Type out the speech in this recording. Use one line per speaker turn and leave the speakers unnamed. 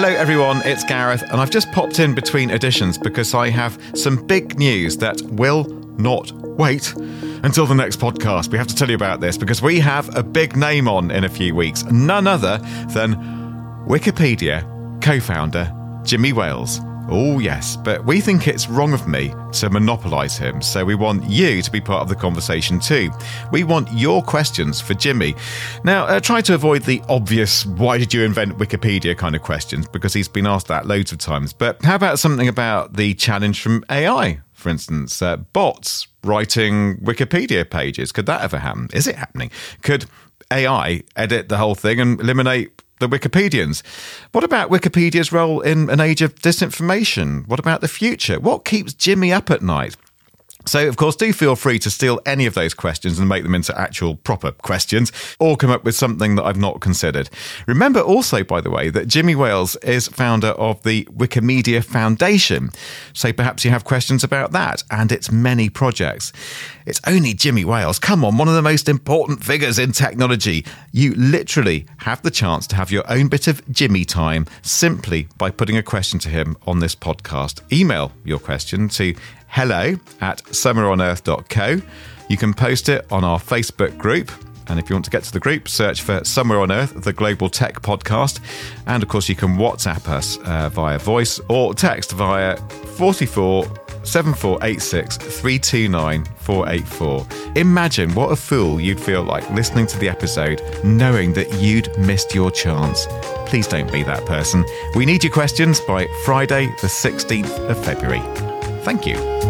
Hello, everyone, it's Gareth, and I've just popped in between editions because I have some big news that will not wait until the next podcast. We have to tell you about this because we have a big name on in a few weeks, none other than Wikipedia co founder Jimmy Wales. Oh, yes, but we think it's wrong of me to monopolise him, so we want you to be part of the conversation too. We want your questions for Jimmy. Now, uh, try to avoid the obvious, why did you invent Wikipedia kind of questions, because he's been asked that loads of times. But how about something about the challenge from AI? For instance, uh, bots writing Wikipedia pages. Could that ever happen? Is it happening? Could AI edit the whole thing and eliminate the Wikipedians. What about Wikipedia's role in an age of disinformation? What about the future? What keeps Jimmy up at night? So, of course, do feel free to steal any of those questions and make them into actual proper questions or come up with something that I've not considered. Remember also, by the way, that Jimmy Wales is founder of the Wikimedia Foundation. So perhaps you have questions about that and its many projects. It's only Jimmy Wales. Come on, one of the most important figures in technology. You literally have the chance to have your own bit of Jimmy time simply by putting a question to him on this podcast. Email your question to hello at somewhereonearth.co. You can post it on our Facebook group. And if you want to get to the group, search for Somewhere on Earth, the Global Tech Podcast. And of course, you can WhatsApp us uh, via voice or text via 44 7486 329 484. Imagine what a fool you'd feel like listening to the episode knowing that you'd missed your chance. Please don't be that person. We need your questions by Friday, the 16th of February. Thank you.